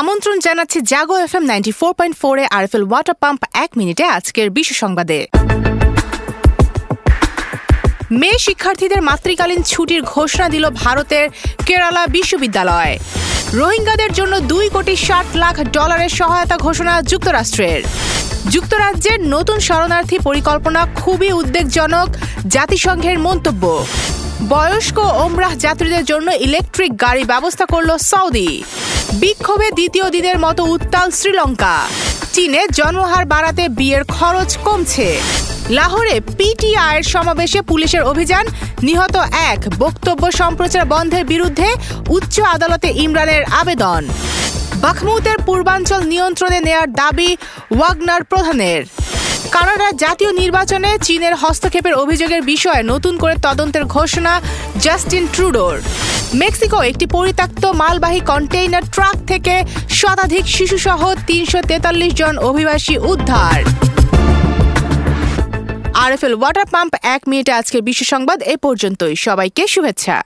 আমন্ত্রণ জানাচ্ছি Jago F M ninety four point ফোরে আরএফএল ওয়াটার পাম্প এক মিনিটে আজকের বিশ্ব সংবাদে। মেয়ে শিক্ষার্থীদের মাতৃকালীন ছুটির ঘোষণা দিল ভারতের কেরালা বিশ্ববিদ্যালয়। রোহিঙ্গাদের জন্য দুই কোটি ষাট লাখ ডলারের সহায়তা ঘোষণা যুক্তরাষ্ট্রের। যুক্তরাজ্যের নতুন শরণার্থী পরিকল্পনা খুবই উদ্বেগজনক জাতিসংঘের মন্তব্য। বয়স্ক ওমরাহ যাত্রীদের জন্য ইলেকট্রিক গাড়ি ব্যবস্থা করল সৌদি। বিক্ষোভে দ্বিতীয় দিনের মতো উত্তাল শ্রীলঙ্কা। চীনে জন্মহার বাড়াতে বিয়ের খরচ কমছে। লাহোরে পিটিআইয়ের সমাবেশে পুলিশের অভিযান, নিহত এক বক্তব্য সম্প্রচার বন্ধের বিরুদ্ধে উচ্চ আদালতে ইমরানের আবেদন। বাখমুতের পূর্বাঞ্চল নিয়ন্ত্রণে নেয়ার দাবি ওয়াগনার প্রধানের। কানাডার জাতীয় নির্বাচনে চীনের হস্তক্ষেপের অভিযোগের বিষয়ে নতুন করে তদন্তের ঘোষণা জাস্টিন ট্রুডোর। মেক্সিকো একটি পরিত্যক্ত মালবাহী কন্টেইনার ট্রাক থেকে শতাধিক শিশুসহ তিনশো তেতাল্লিশ জন অভিবাসী উদ্ধার। আরএফএল ওয়াটার পাম্প এক মিনিটে আজকের বিশ্ব সংবাদ এ পর্যন্তই। সবাইকে শুভেচ্ছা।